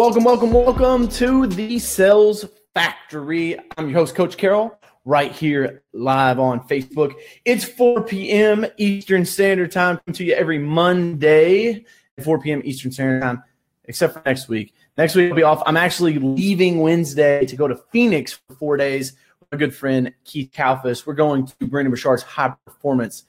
Welcome, welcome, welcome to the Sales Factory. I'm your host, Coach Carroll, right here live on Facebook. It's 4 p.m. Eastern Standard Time. Come to you every Monday at 4 p.m. Eastern Standard Time, except for next week. Next week I'll be off. I'm actually leaving Wednesday to go to Phoenix for four days with my good friend Keith Kalfas. We're going to Brendon Burchard's High Performance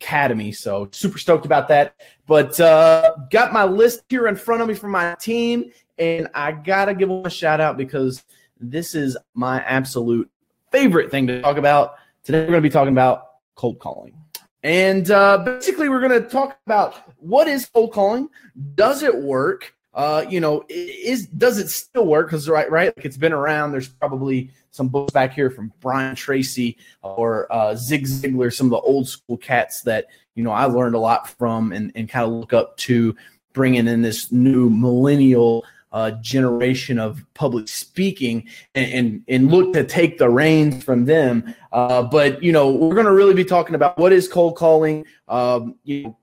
Academy. So super stoked about that. But uh, got my list here in front of me from my team, and I gotta give them a shout out because this is my absolute favorite thing to talk about. Today we're gonna be talking about cold calling. And uh, basically, we're going to talk about what is cold calling. Does it work? Uh, you know, is does it still work? Because right, right, like it's been around. There's probably some books back here from Brian Tracy or uh, Zig Ziglar, some of the old school cats that you know I learned a lot from and, and kind of look up to bringing in this new millennial uh, generation of public speaking and, and, and look to take the reins from them. Uh, but you know, we're going to really be talking about what is cold calling. Um, you know,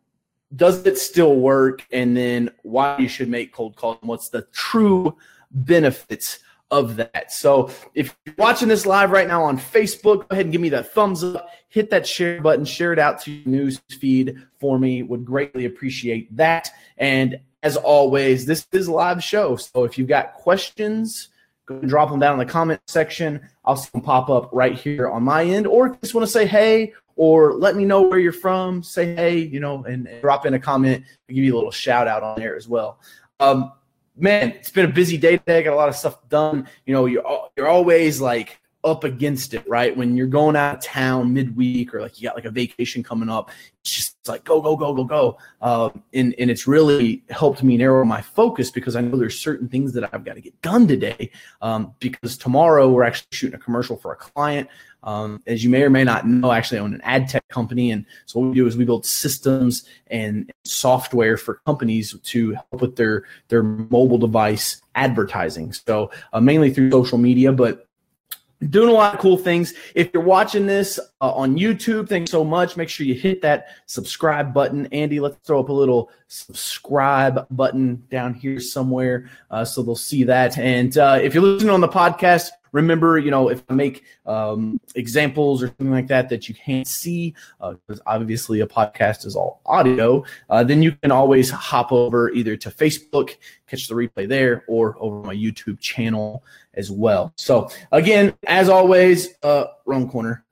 does it still work? And then why you should make cold calling. What's the true benefits of that? So if you're watching this live right now on Facebook, go ahead and give me that thumbs up. Hit that share button, share it out to your news feed for me. Would greatly appreciate that. And as always, this is a live show. So if you've got questions, go and drop them down in the comment section. I'll see them pop up right here on my end. Or if you just want to say hey or let me know where you're from, say hey, you know, and, and drop in a comment. I'll give you a little shout out on there as well. Um, man, it's been a busy day today. Got a lot of stuff done. You know, you're you're always like up against it, right? When you're going out of town midweek or like you got like a vacation coming up, it's just like go, go, go, go, go. Um, and, and it's really helped me narrow my focus because I know there's certain things that I've got to get done today. Um, because tomorrow we're actually shooting a commercial for a client. Um, as you may or may not know, I actually own an ad tech company. And so what we do is we build systems and software for companies to help with their, their mobile device advertising. So uh, mainly through social media, but doing a lot of cool things. If you're watching this uh, on YouTube, thanks so much. Make sure you hit that subscribe button. Andy, let's throw up a little subscribe button down here somewhere uh, so they'll see that. And uh, if you're listening on the podcast, remember, you know, if I make um, examples or something like that that you can't see, because uh, obviously a podcast is all audio, uh, then you can always hop over either to Facebook, catch the replay there, or over my YouTube channel as well. So again, as always, uh, wrong corner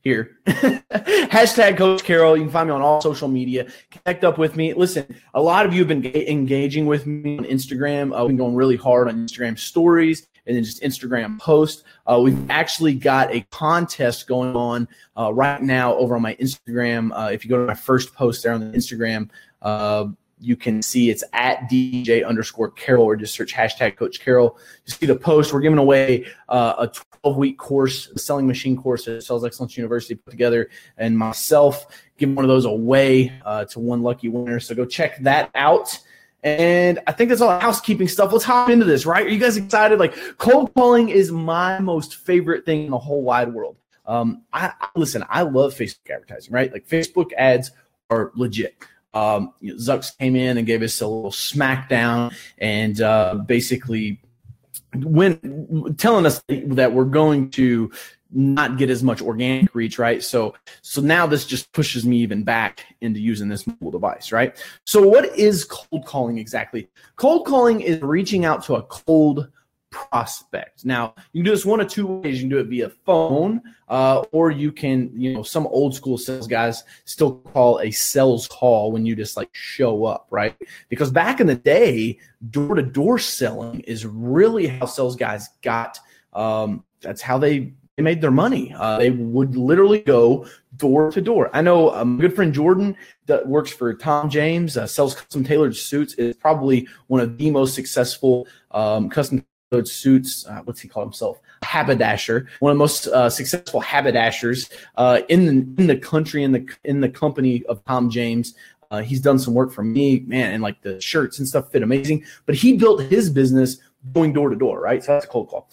here. Hashtag Coach Carroll. You can find me on all social media. Connect up with me. Listen, a lot of you have been engaging with me on Instagram. Uh, we've been going really hard on Instagram stories and then just Instagram post. Uh, we've actually got a contest going on uh, right now over on my Instagram. Uh, if you go to my first post there on the Instagram, uh, you can see it's at DJ underscore Carroll or just search hashtag Coach Carroll. You see the post. We're giving away uh, a 12 week course, selling machine course at Sales Excellence University put together, and myself giving one of those away uh, to one lucky winner. So go check that out. And I think that's all housekeeping stuff. Let's hop into this, right? Are you guys excited? Like cold calling is my most favorite thing in the whole wide world. Um, I, I listen, I love Facebook advertising, right? Like Facebook ads are legit um, you know, Zucks came in and gave us a little smackdown and uh, basically when telling us that we're going to not get as much organic reach, right? So so now this just pushes me even back into using this mobile device, right? So what is cold calling exactly? Cold calling is reaching out to a cold prospect. Now, you can do this one of two ways. You can do it via phone, uh, or you can, you know, some old school sales guys still call a sales call when you just like show up, right? Because back in the day, door to door selling is really how sales guys got. Um, that's how they they made their money. Uh, they would literally go door to door. I know a good friend Jordan that works for Tom James, uh, sells custom tailored suits, is probably one of the most successful um, custom suits. Uh, what's he call himself? Haberdasher, one of the most uh, successful haberdashers uh, in the in the country in the in the company of Tom James. Uh, he's done some work for me, man, and like the shirts and stuff fit amazing. But he built his business going door to door, right? So that's a cold call.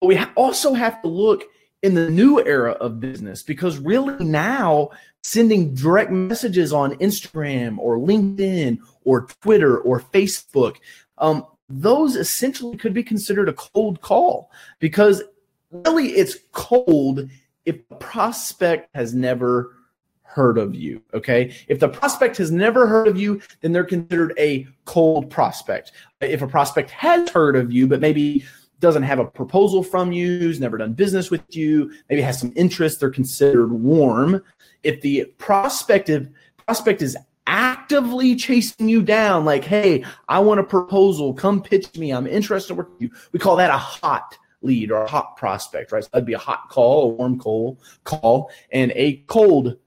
But we ha- also have to look in the new era of business because really now sending direct messages on Instagram or LinkedIn or Twitter or Facebook um, those essentially could be considered a cold call because really it's cold if the prospect has never heard of you. Okay. If the prospect has never heard of you, then they're considered a cold prospect. If a prospect has heard of you, but maybe doesn't have a proposal from you, has never done business with you, maybe has some interest, they're considered warm. If the prospective prospect is actively chasing you down, like, hey, I want a proposal, come pitch me, I'm interested in working with you. We call that a hot lead or a hot prospect, right? So that'd be a hot call, a warm call, call, and a cold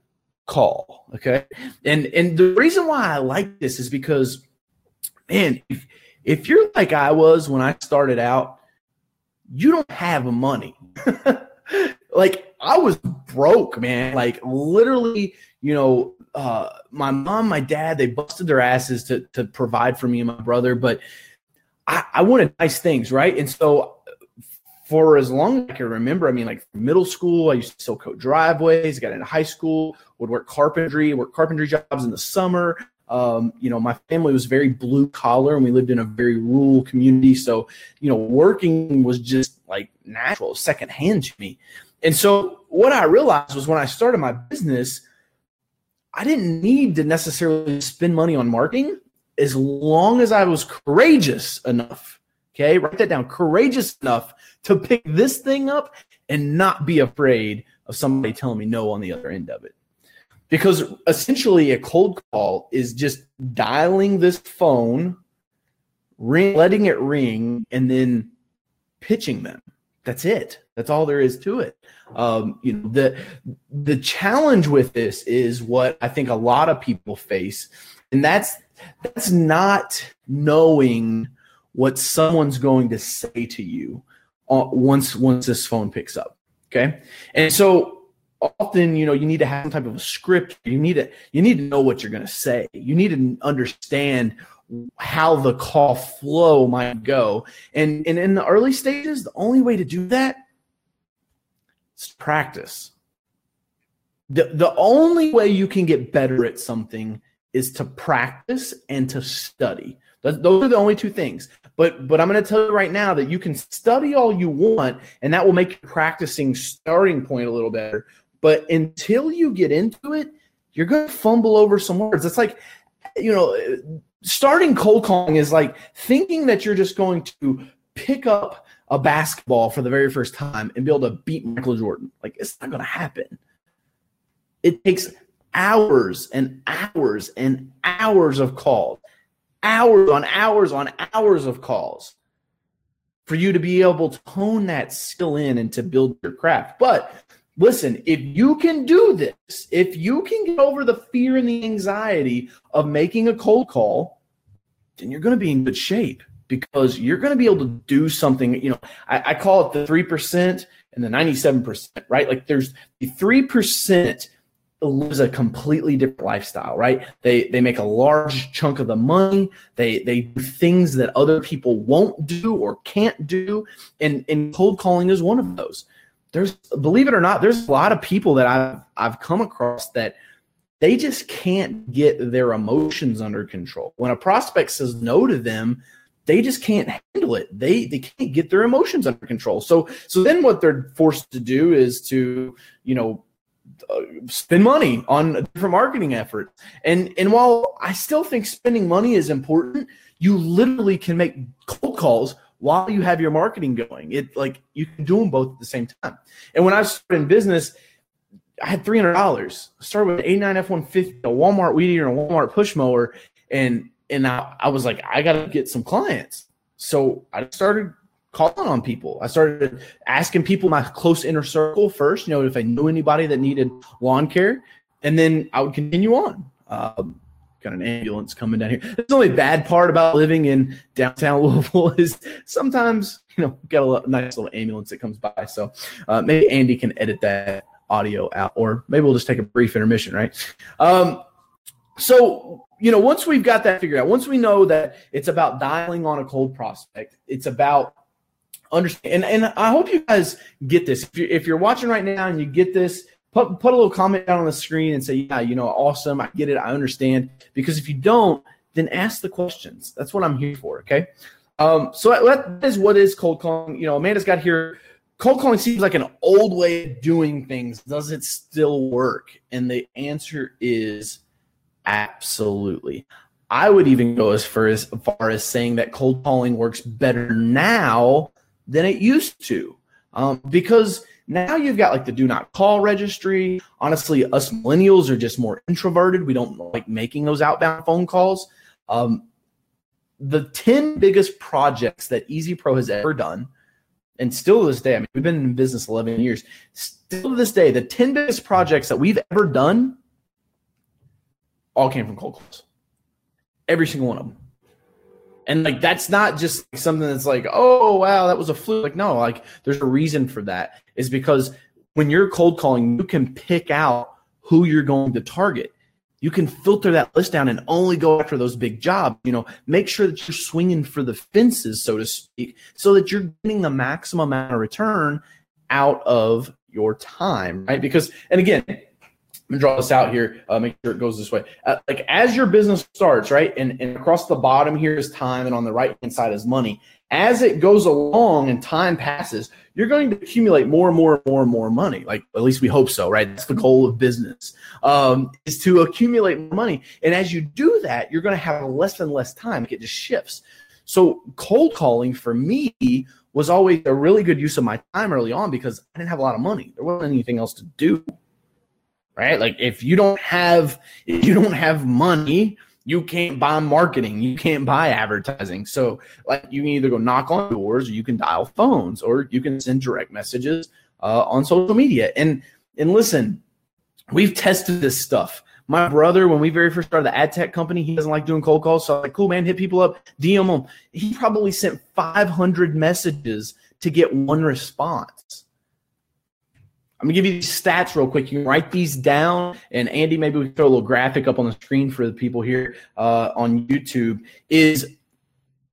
call. Okay. And and the reason why I like this is because, man, if, if you're like I was when I started out, you don't have money. like I was broke, man. Like literally, you know, uh, my mom, my dad, they busted their asses to to provide for me and my brother, but I, I wanted nice things, right? And so for as long as I can remember, I mean, like middle school, I used to still coat driveways, got into high school, would work carpentry, work carpentry jobs in the summer. Um, you know, my family was very blue collar and we lived in a very rural community. So, you know, working was just like natural, secondhand to me. And so what I realized was when I started my business, I didn't need to necessarily spend money on marketing as long as I was courageous enough. Okay, write that down. Courageous enough to pick this thing up and not be afraid of somebody telling me no on the other end of it. Because essentially, a cold call is just dialing this phone, ring, letting it ring, and then pitching them. That's it. That's all there is to it. Um, you know, the the challenge with this is what I think a lot of people face, and that's that's not knowing what someone's going to say to you uh, once once this phone picks up. Okay, and so often you know you need to have some type of a script. You need to you need to know what you're going to say. You need to understand how the call flow might go. And and in the early stages, the only way to do that is practice. The, the only way you can get better at something is to practice and to study. Those are the only two things. But but I'm going to tell you right now that you can study all you want, and that will make your practicing starting point a little better. But until you get into it, you're going to fumble over some words. It's like, you know, starting cold calling is like thinking that you're just going to pick up a basketball for the very first time and be able to beat Michael Jordan. Like it's not going to happen. It takes hours and hours and hours of calls hours on hours on hours of calls for you to be able to hone that skill in and to build your craft. But listen, if you can do this, if you can get over the fear and the anxiety of making a cold call, then you're going to be in good shape because you're going to be able to do something. You know, I, I call it the 3% and the 97%, right? Like there's the 3% lives a completely different lifestyle, right? They they make a large chunk of the money. They they do things that other people won't do or can't do, and and cold calling is one of those. There's believe it or not, there's a lot of people that I've I've come across that they just can't get their emotions under control. When a prospect says no to them, they just can't handle it. They they can't get their emotions under control. So so then what they're forced to do is to you know uh, spend money on different marketing effort. And and while I still think spending money is important, you literally can make cold calls while you have your marketing going. It like you can do them both at the same time. And when I started in business, I had three hundred dollars. I started with an 89 F150, a Walmart weed eater, and a Walmart push mower, and and I, I was like, I got to get some clients. So I started calling on people. I started asking people my close inner circle first, you know, if I knew anybody that needed lawn care, and then I would continue on. Um, got an ambulance coming down here. That's The only bad part about living in downtown Louisville is sometimes, you know, get a nice little ambulance that comes by. So uh, maybe Andy can edit that audio out, or maybe we'll just take a brief intermission, right? Um, so you know, once we've got that figured out, once we know that it's about dialing on a cold prospect, it's about understand. And, and I hope you guys get this. If you're, if you're watching right now and you get this, put, put a little comment down on the screen and say, yeah, you know, awesome. I get it. I understand. Because if you don't, then ask the questions. That's what I'm here for. Okay. Um, so that is what is cold calling. You know, Amanda's got here. Cold calling seems like an old way of doing things. Does it still work? And the answer is absolutely. I would even go as far as, far as saying that cold calling works better now than it used to. Um, because now you've got like the do not call registry. Honestly, us millennials are just more introverted. We don't like making those outbound phone calls. Um, the 10 biggest projects that Easy Pro has ever done, and still to this day, I mean, we've been in business 11 years, still to this day, the 10 biggest projects that we've ever done all came from cold calls. Every single one of them. And like that's not just something that's like, oh wow, that was a fluke. Like, no, like there's a reason for that. Is because when you're cold calling, you can pick out who you're going to target. You can filter that list down and only go after those big jobs. You know, make sure that you're swinging for the fences, so to speak, so that you're getting the maximum amount of return out of your time, right? Because, and again, draw this out here. Uh, make sure it goes this way. Uh, like as your business starts, right, and, and across the bottom here is time, and on the right hand side is money. As it goes along and time passes, you're going to accumulate more and more and more and more money. Like at least we hope so, right? That's the goal of business um, is to accumulate money. And as you do that, you're going to have less and less time. It just shifts. So cold calling for me was always a really good use of my time early on because I didn't have a lot of money. There wasn't anything else to do right? Like if you don't have if you don't have money, you can't buy marketing, you can't buy advertising. So like you can either go knock on doors, or you can dial phones, or you can send direct messages uh, on social media. And and listen, we've tested this stuff. My brother, when we very first started the ad tech company, he doesn't like doing cold calls. So I'm like, cool, man, hit people up, DM them. He probably sent 500 messages to get one response. I'm gonna give you these stats real quick. You can write these down, and Andy, maybe we can throw a little graphic up on the screen for the people here uh, on YouTube. Is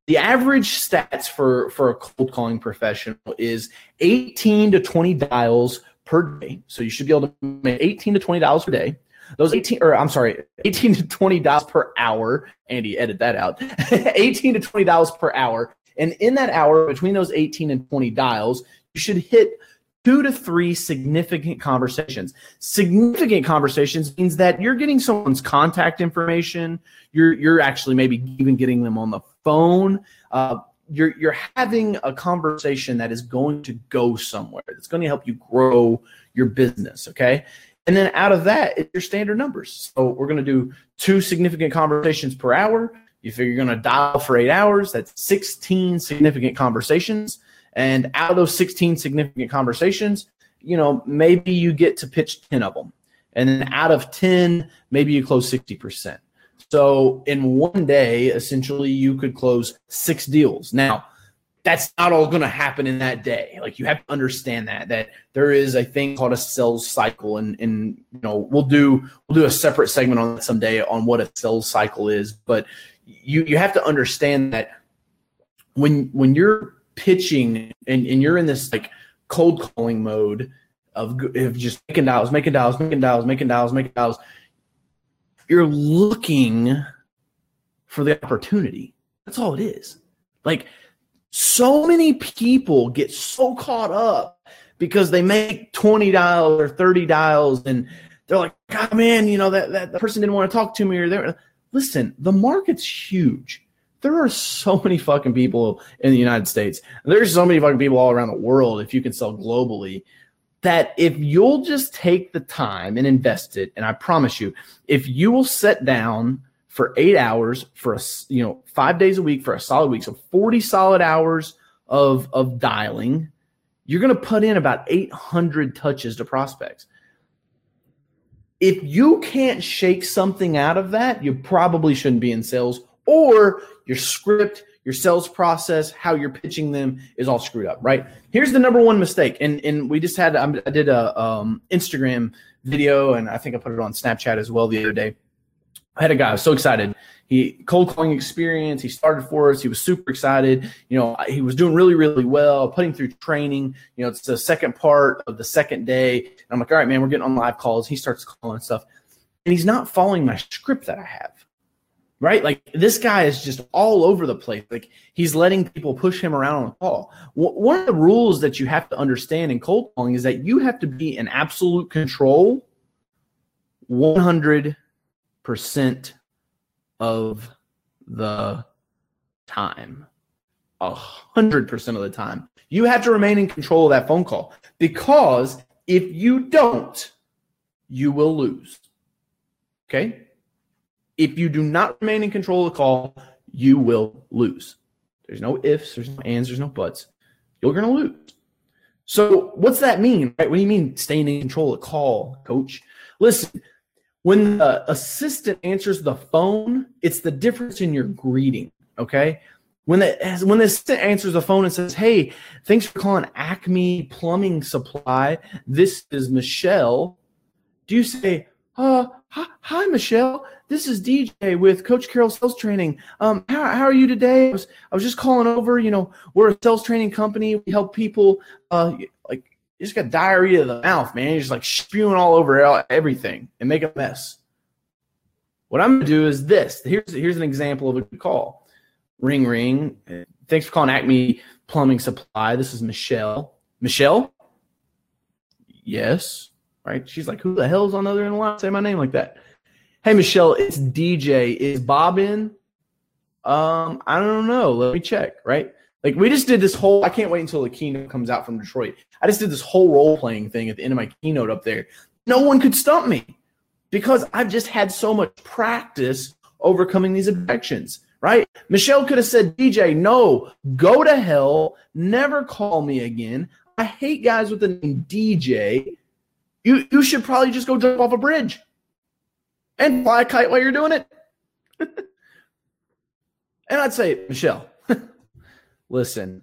the average stats for for a cold calling professional is 18 to 20 dials per day. So you should be able to make 18 to 20 dials per day. Those 18, or I'm sorry, 18 to 20 dials per hour. Andy, edit that out. 18 to 20 dials per hour. And in that hour, between those 18 and 20 dials, you should hit two to three significant conversations. Significant conversations means that you're getting someone's contact information. You're you're actually maybe even getting them on the phone. Uh, you're you're having a conversation that is going to go somewhere. That's going to help you grow your business. Okay. And then out of that, your standard numbers. So we're going to do two significant conversations per hour. You figure you're going to dial for eight hours. That's 16 significant conversations. And out of those 16 significant conversations, you know, maybe you get to pitch 10 of them. And then out of 10, maybe you close 60%. So in one day, essentially, you could close six deals. Now, that's not all going to happen in that day. Like you have to understand that that there is a thing called a sales cycle, and and you know we'll do we'll do a separate segment on that someday on what a sales cycle is. But you you have to understand that when when you're pitching and, and you're in this like cold calling mode of, of just making dials, making dials, making dials, making dials, making dials, you're looking for the opportunity. That's all it is. Like so many people get so caught up because they make 20 dials or 30 dials and they're like, God, man, you know, that, that, person didn't want to talk to me or they're listen, the market's huge there are so many fucking people in the United States. There's so many fucking people all around the world if you can sell globally that if you'll just take the time and invest it and I promise you if you will sit down for 8 hours for a you know 5 days a week for a solid week so 40 solid hours of of dialing you're going to put in about 800 touches to prospects if you can't shake something out of that you probably shouldn't be in sales or your script, your sales process, how you're pitching them is all screwed up, right? Here's the number one mistake, and and we just had I did a um, Instagram video, and I think I put it on Snapchat as well the other day. I had a guy, I was so excited. He cold calling experience. He started for us. He was super excited. You know, he was doing really, really well, putting through training. You know, it's the second part of the second day. And I'm like, all right, man, we're getting on live calls. He starts calling stuff. And he's not following my script that I have right? Like this guy is just all over the place. Like he's letting people push him around on the call. One of the rules that you have to understand in cold calling is that you have to be in absolute control 100% of the time. A hundred percent of the time. You have to remain in control of that phone call because if you don't, you will lose. Okay? If you do not remain in control of the call, you will lose. There's no ifs, there's no ands, there's no buts. You're going to lose. So, what's that mean? Right? What do you mean staying in control of the call, coach? Listen, when the assistant answers the phone, it's the difference in your greeting. Okay. When the when the assistant answers the phone and says, "Hey, thanks for calling Acme Plumbing Supply. This is Michelle." Do you say, "Uh, hi, hi Michelle. This is DJ with Coach Carroll Sales Training. Um, how, how are you today? I was I was just calling over. You know, we're a sales training company. We help people. Uh, like you just got diarrhea of the mouth, man. You're just like spewing all over everything and make a mess. What I'm gonna do is this. Here's here's an example of a call. Ring ring. Thanks for calling Acme Plumbing Supply. This is Michelle. Michelle? Yes. Right. She's like, who the hell's on the other end of the line? Say my name like that. Hey Michelle, it's DJ. Is Bob in? Um, I don't know. Let me check. Right. Like we just did this whole. I can't wait until the keynote comes out from Detroit. I just did this whole role playing thing at the end of my keynote up there. No one could stump me because I've just had so much practice overcoming these objections. Right? Michelle could have said, DJ, no, go to hell. Never call me again. I hate guys with the name DJ. You you should probably just go jump off a bridge and fly a kite while you're doing it. and I'd say, Michelle, listen,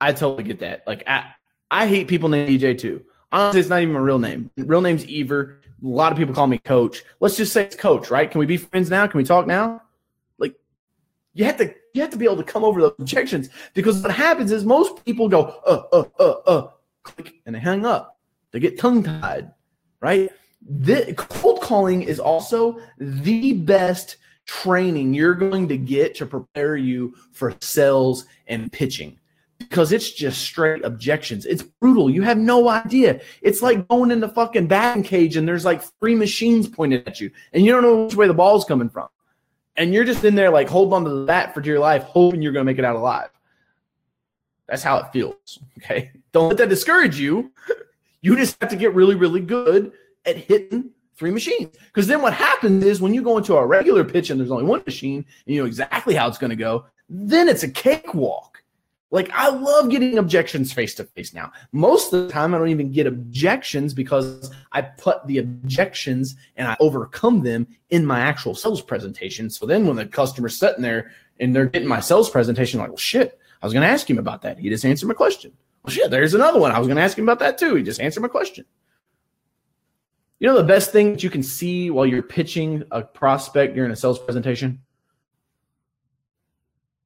I totally get that. Like I, I hate people named EJ too. Honestly, it's not even a real name. Real name's Ever. A lot of people call me Coach. Let's just say it's Coach, right? Can we be friends now? Can we talk now? Like, you have to you have to be able to come over those objections because what happens is most people go uh uh uh uh click and they hang up. They get tongue tied, right? Cold calling is also the best training you're going to get to prepare you for sales and pitching because it's just straight objections. It's brutal. You have no idea. It's like going in the fucking batting cage and there's like three machines pointed at you and you don't know which way the ball's coming from. And you're just in there like holding on to the bat for dear life, hoping you're going to make it out alive. That's how it feels. Okay. Don't let that discourage you. You just have to get really, really good at hitting three machines. Because then what happens is when you go into a regular pitch and there's only one machine and you know exactly how it's going to go, then it's a cakewalk like I love getting objections face to face now. Most of the time I don't even get objections because I put the objections and I overcome them in my actual sales presentation. So then when the customer's sitting there and they're getting my sales presentation, like, well shit, I was gonna ask him about that. He just answered my question. Well shit, there's another one. I was gonna ask him about that too. He just answered my question. You know the best thing that you can see while you're pitching a prospect during a sales presentation?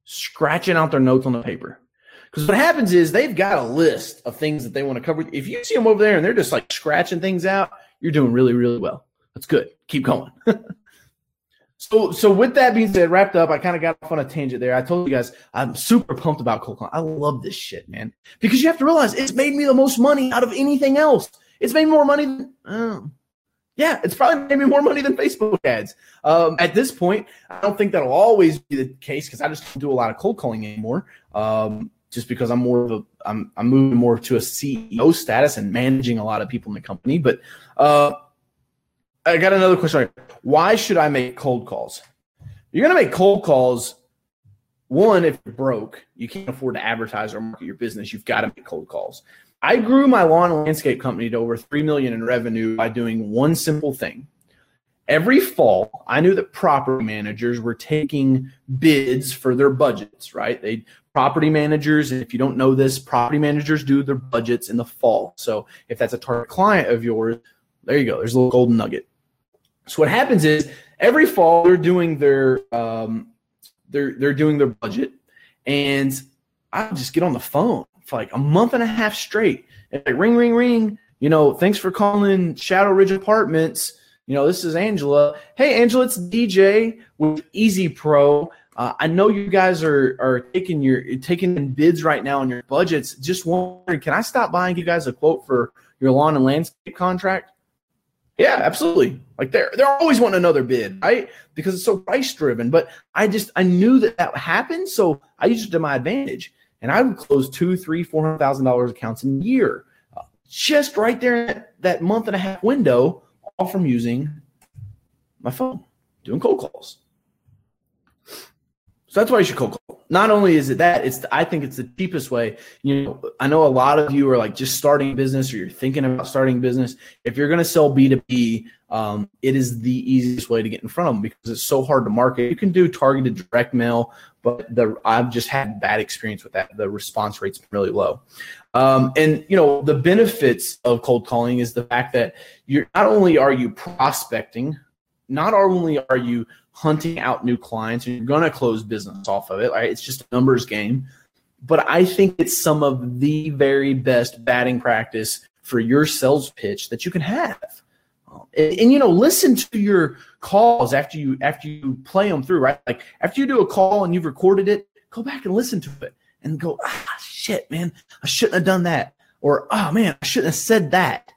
Scratching out their notes on the paper. Because what happens is they've got a list of things that they want to cover. If you see them over there and they're just like scratching things out, you're doing really, really well. That's good. Keep going. so, so with that being said, wrapped up, I kind of got off on a tangent there. I told you guys I'm super pumped about cold calling. I love this shit, man. Because you have to realize it's made me the most money out of anything else. It's made more money than. Oh, yeah, it's probably made me more money than Facebook ads. Um, at this point, I don't think that'll always be the case because I just don't do a lot of cold calling anymore. Um, just because I'm more of a I'm I'm moving more to a CEO status and managing a lot of people in the company. But uh, I got another question. Why should I make cold calls? You're gonna make cold calls. One, if you're broke, you can't afford to advertise or market your business. You've got to make cold calls. I grew my lawn and landscape company to over three million in revenue by doing one simple thing. Every fall, I knew that property managers were taking bids for their budgets, right? They property managers, if you don't know this, property managers do their budgets in the fall. So if that's a target client of yours, there you go. There's a little golden nugget. So what happens is every fall they're doing their um, they're they're doing their budget, and I just get on the phone for like a month and a half straight, and like ring ring ring. You know, thanks for calling Shadow Ridge Apartments. You know, this is Angela. Hey, Angela, it's DJ with Easy Pro. Uh, I know you guys are are taking your taking in bids right now on your budgets. Just wondering, can I stop by and give you guys a quote for your lawn and landscape contract? Yeah, absolutely. Like they're they're always wanting another bid, right? Because it's so price driven. But I just I knew that that happened, so I used it to my advantage, and I would close two, three, four hundred thousand dollars accounts in a year, uh, just right there in that, that month and a half window, all from using my phone, doing cold calls. So that's why you should cold call. Not only is it that, it's I think it's the cheapest way. You know, I know a lot of you are like just starting business or you're thinking about starting business. If you're going to sell B2B, um, it is the easiest way to get in front of them because it's so hard to market. You can do targeted direct mail, but the I've just had bad experience with that. The response rate's really low. Um, and you know, the benefits of cold calling is the fact that you're not only are you prospecting, not only are you hunting out new clients and you're going to close business off of it. Right? It's just a numbers game. But I think it's some of the very best batting practice for your sales pitch that you can have. Um, and, and, you know, listen to your calls after you after you play them through, right? Like after you do a call and you've recorded it, go back and listen to it and go, ah, shit, man, I shouldn't have done that, or oh man, I shouldn't have said that.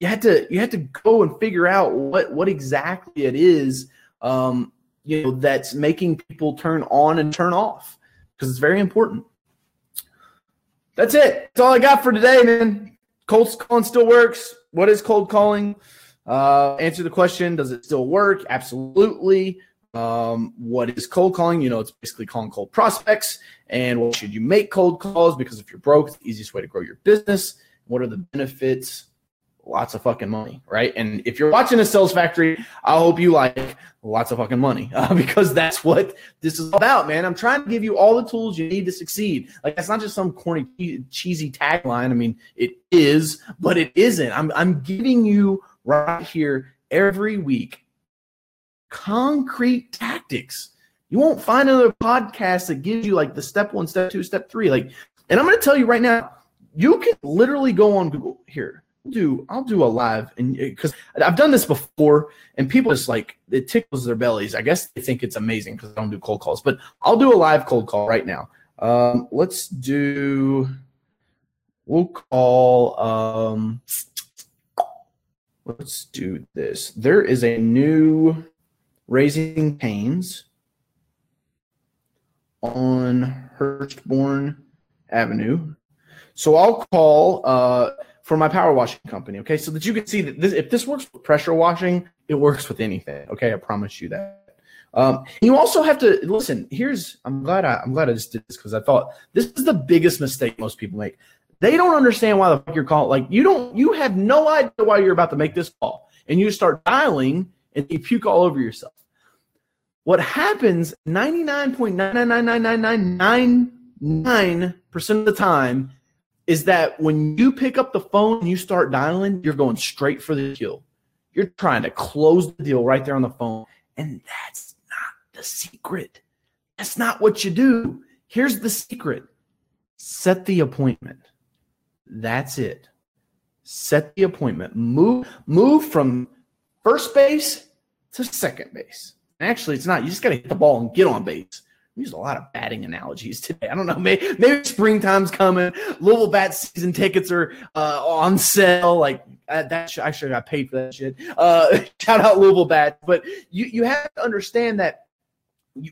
You had to you had to go and figure out what what exactly it is um, you know, that's making people turn on and turn off because it's very important. That's it. That's all I got for today, man. Cold calling still works. What is cold calling? Uh, answer the question. Does it still work? Absolutely. Um, what is cold calling? You know, it's basically calling cold prospects. And what should you make cold calls? Because if you're broke, it's the easiest way to grow your business. What are the benefits? Lots of fucking money, right? And if you're watching a sales factory, I hope you like lots of fucking money uh, because that's what this is about, man. I'm trying to give you all the tools you need to succeed. Like that's not just some corny, cheesy tagline. I mean, it is, but it isn't. I'm I'm giving you right here every week concrete tactics. You won't find another podcast that gives you like the step one, step two, step three. Like, and I'm going to tell you right now, you can literally go on Google here do I'll do a live and because I've done this before and people just like it tickles their bellies. I guess they think it's amazing because I don't do cold calls, but I'll do a live cold call right now. Um, let's do we'll call um let's do this. There is a new Raising Cane's on Hurstbourne Avenue. So I'll call uh for my power washing company. Okay, so that you can see that this, if this works with pressure washing, it works with anything. Okay, I promise you that. Um, you also have to listen. Here's I'm glad I, I'm glad I just did this because I thought this is the biggest mistake most people make. They don't understand why the fuck you're calling. Like you don't, you have no idea why you're about to make this call, and you start dialing and you puke all over yourself. What happens 99.9999999% of the time is that when you pick up the phone and you start dialing, you're going straight for the deal. You're trying to close the deal right there on the phone. And that's not the secret. That's not what you do. Here's the secret set the appointment. That's it. Set the appointment. Move move from first base to second base. Actually, it's not. You just got to hit the ball and get on base. Used a lot of batting analogies today. I don't know. Maybe, maybe springtime's coming. Louisville bat season tickets are uh, on sale. Like uh, that, I should have paid for that shit. Uh, shout out Louisville bat. But you you have to understand that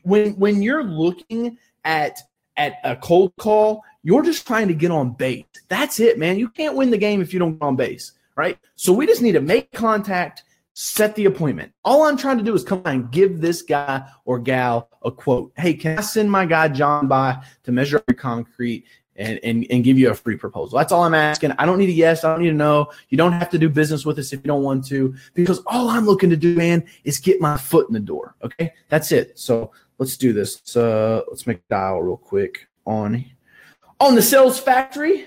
when when you're looking at at a cold call, you're just trying to get on base. That's it, man. You can't win the game if you don't get on base, right? So we just need to make contact set the appointment. All I'm trying to do is come and give this guy or gal a quote. Hey, can I send my guy John by to measure your concrete and, and, and give you a free proposal? That's all I'm asking. I don't need a yes. I don't need to know. You don't have to do business with us if you don't want to, because all I'm looking to do, man, is get my foot in the door. Okay. That's it. So let's do this. So let's make dial real quick on on the sales factory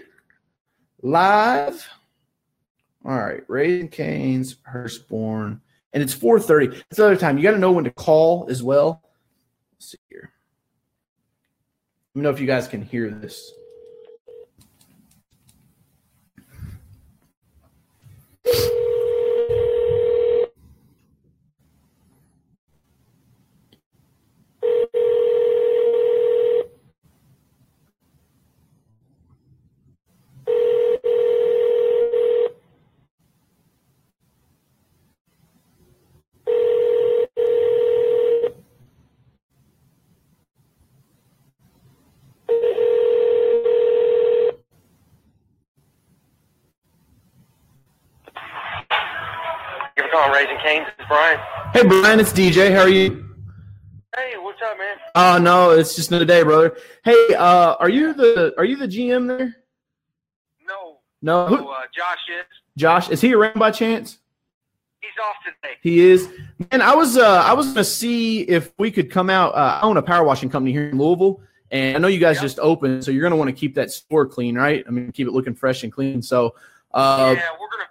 live. All right, Raising Cane's, Hurstbourne, and it's 4:30. It's another time. You got to know when to call as well. Let's see here. Let me know if you guys can hear this. Raising Cane's. It's Brian. Hey, Brian, it's DJ. How are you? Hey, what's up, man? Oh no, it's just another day, brother. Hey, uh, are you the are you the GM there? No, No, Who- uh, Josh is. Josh, is he around by chance? He's off today. He is. Man, I was uh I was gonna see if we could come out. Uh, I own a power washing company here in Louisville, and I know you guys Yeah. just opened, so you're gonna want to keep that store clean, right? I mean, keep it looking fresh and clean. So, uh, yeah, we're gonna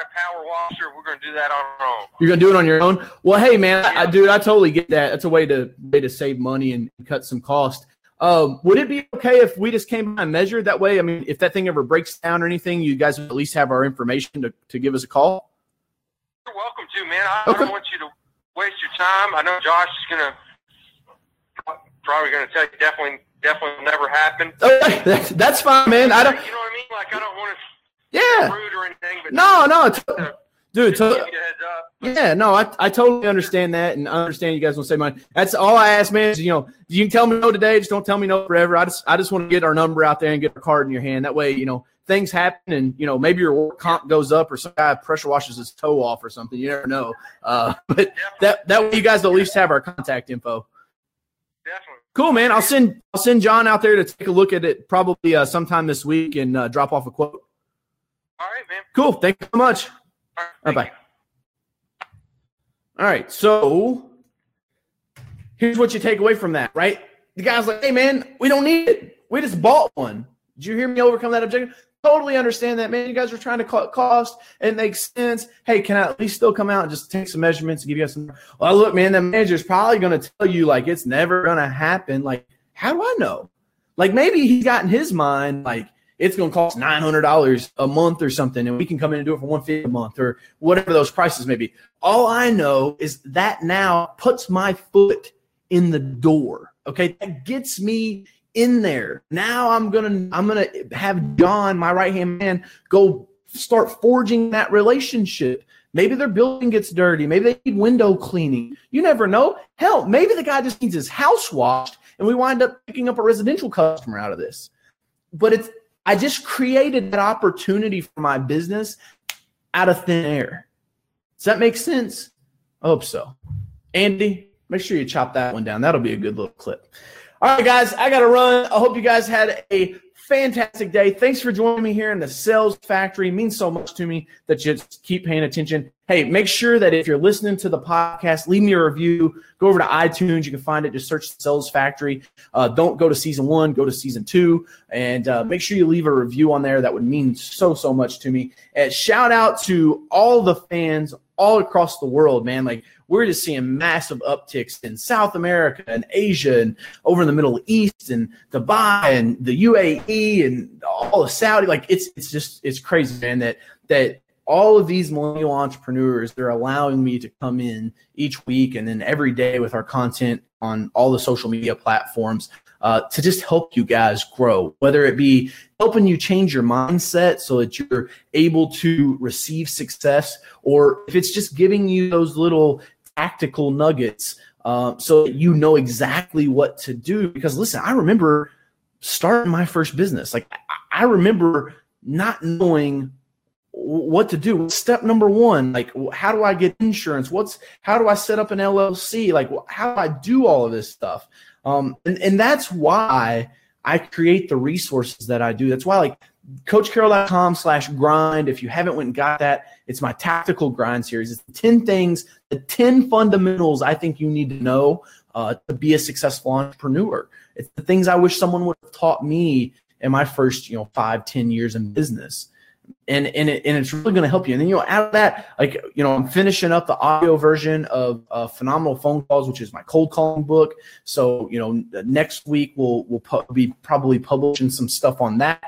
a power washer. We're gonna do that on our own. You're gonna do it on your own. Well, hey man, I, I, dude, I totally get that. That's a way to way to save money and cut some cost. Um, would it be okay if we just came by and measured that way? I mean, if that thing ever breaks down or anything, you guys would at least have our information to, to give us a call. You're welcome to, man. I, I don't want you to waste your time. I know Josh is gonna probably gonna tell you definitely definitely never happen. Okay, that's, that's fine, man. I don't. You know what I mean? Like I don't want to Yeah. rude or anything, but No, no, to, dude. To, give you a heads up. Yeah, no, I, I totally understand that and I understand you guys want to say money. That's all I ask, man. Is, you know, you can tell me no today, just don't tell me no forever. I just I just want to get our number out there and get our card in your hand. That way, you know, things happen and you know maybe your work comp goes up or some guy pressure washes his toe off or something. You never know. Uh, but that that way you guys at least have our contact info. definitely. Cool, man. I'll send I'll send John out there to take a look at it probably uh, sometime this week and uh, drop off a quote. All right, man. Cool. Thank you so much. All right, Bye bye. All right, so here's what you take away from that, right? The guy's like, "Hey, man, we don't need it. We just bought one." Did you hear me overcome that objection? Totally understand that, man. You guys are trying to cut cost. It makes sense. Hey, can I at least still come out and just take some measurements and give you guys some? Well, look, man, the manager's probably going to tell you like it's never going to happen. Like, how do I know? Like maybe he's got in his mind like it's going to cost nine hundred dollars a month or something, and we can come in and do it for one fifty a month or whatever those prices may be. All I know is that now puts my foot in the door. Okay, that gets me in there. Now I'm gonna I'm gonna have John, my right hand man, go start forging that relationship. Maybe their building gets dirty. Maybe they need window cleaning. You never know. Hell, maybe the guy just needs his house washed, and we wind up picking up a residential customer out of this. But it's I just created that opportunity for my business out of thin air. Does that make sense? I hope so. Andy, make sure you chop that one down. That'll be a good little clip. All right, guys, I got to run. I hope you guys had a fantastic day. Thanks for joining me here in the Sales Factory. It means so much to me that you just keep paying attention. Hey, make sure that if you're listening to the podcast, leave me a review. Go over to iTunes. You can find it. Just search Sales Factory. Uh, don't go to season one, go to season two. And uh, make sure you leave a review on there. That would mean so, so much to me. And shout out to all the fans all across the world, man. Like, we're just seeing massive upticks in South America and Asia and over in the Middle East and Dubai and the UAE and all of Saudi. Like it's it's just it's crazy, man. That that all of these millennial entrepreneurs they're allowing me to come in each week and then every day with our content on all the social media platforms uh, to just help you guys grow, whether it be helping you change your mindset so that you're able to receive success, or if it's just giving you those little tactical nuggets uh, so that you know exactly what to do. Because listen, I remember starting my first business. Like I- I remember not knowing what to do. Step number one, like how do I get insurance? What's how do I set up an LLC? Like how do I do all of this stuff? Um, and, and that's why I create the resources that I do. That's why like coachcarroll.com slash grind. If you haven't went and got that, it's my tactical grind series. It's 10 things, the 10 fundamentals I think you need to know uh, to be a successful entrepreneur. It's the things I wish someone would have taught me in my first, you know, five ten years in business. And, and, it, and it's really going to help you. And then, you know, out of that, like, you know, I'm finishing up the audio version of uh, Phenomenal Phone Calls, which is my cold calling book. So, you know, next week we'll, we'll pu- be probably publishing some stuff on that.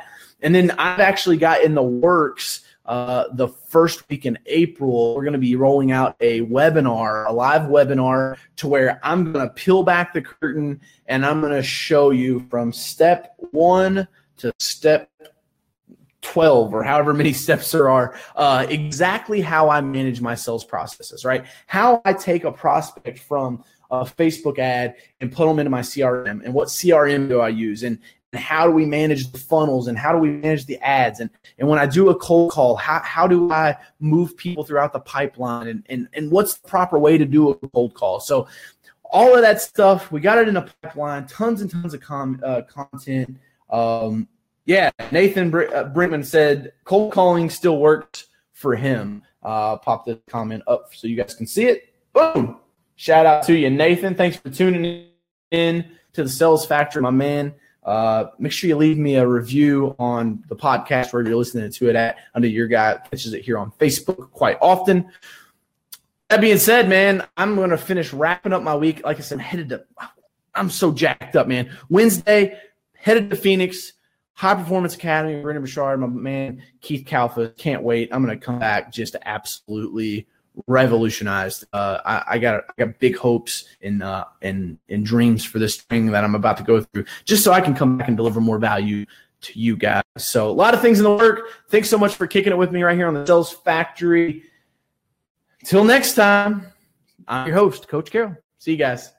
And then I've actually got in the works uh, the first week in April, we're going to be rolling out a webinar, a live webinar, to where I'm going to peel back the curtain and I'm going to show you from step one to step 12 or however many steps there are, uh, exactly how I manage my sales processes, right? How I take a prospect from a Facebook ad and put them into my CRM and what CRM do I use and how do we manage the funnels and how do we manage the ads and and when I do a cold call, how, how do I move people throughout the pipeline and, and and what's the proper way to do a cold call? So all of that stuff, we got it in a pipeline, tons and tons of com, uh, content. Um, yeah, Nathan Br- uh, Brinkman said cold calling still works for him. Uh, pop the comment up so you guys can see it. Boom. Shout out to you, Nathan. Thanks for tuning in to the Sales Factory, my man. Uh, make sure you leave me a review on the podcast where you're listening to it at. Under your guy catches it here on Facebook quite often. That being said, man, I'm to finish wrapping up my week. Like I said, I'm headed to. I'm so jacked up, man. Wednesday, headed to Phoenix. High Performance Academy, Brendon Burchard, my man Keith Kalfa. Can't wait. I'm to come back just absolutely revolutionized. Uh, I, I, got I got big hopes and uh, and and dreams for this thing that I'm about to go through, just so I can come back and deliver more value to you guys. So a lot of things in the work. Thanks so much for kicking it with me right here on the Sales Factory. Till next time, I'm your host, Coach Carroll. See you guys.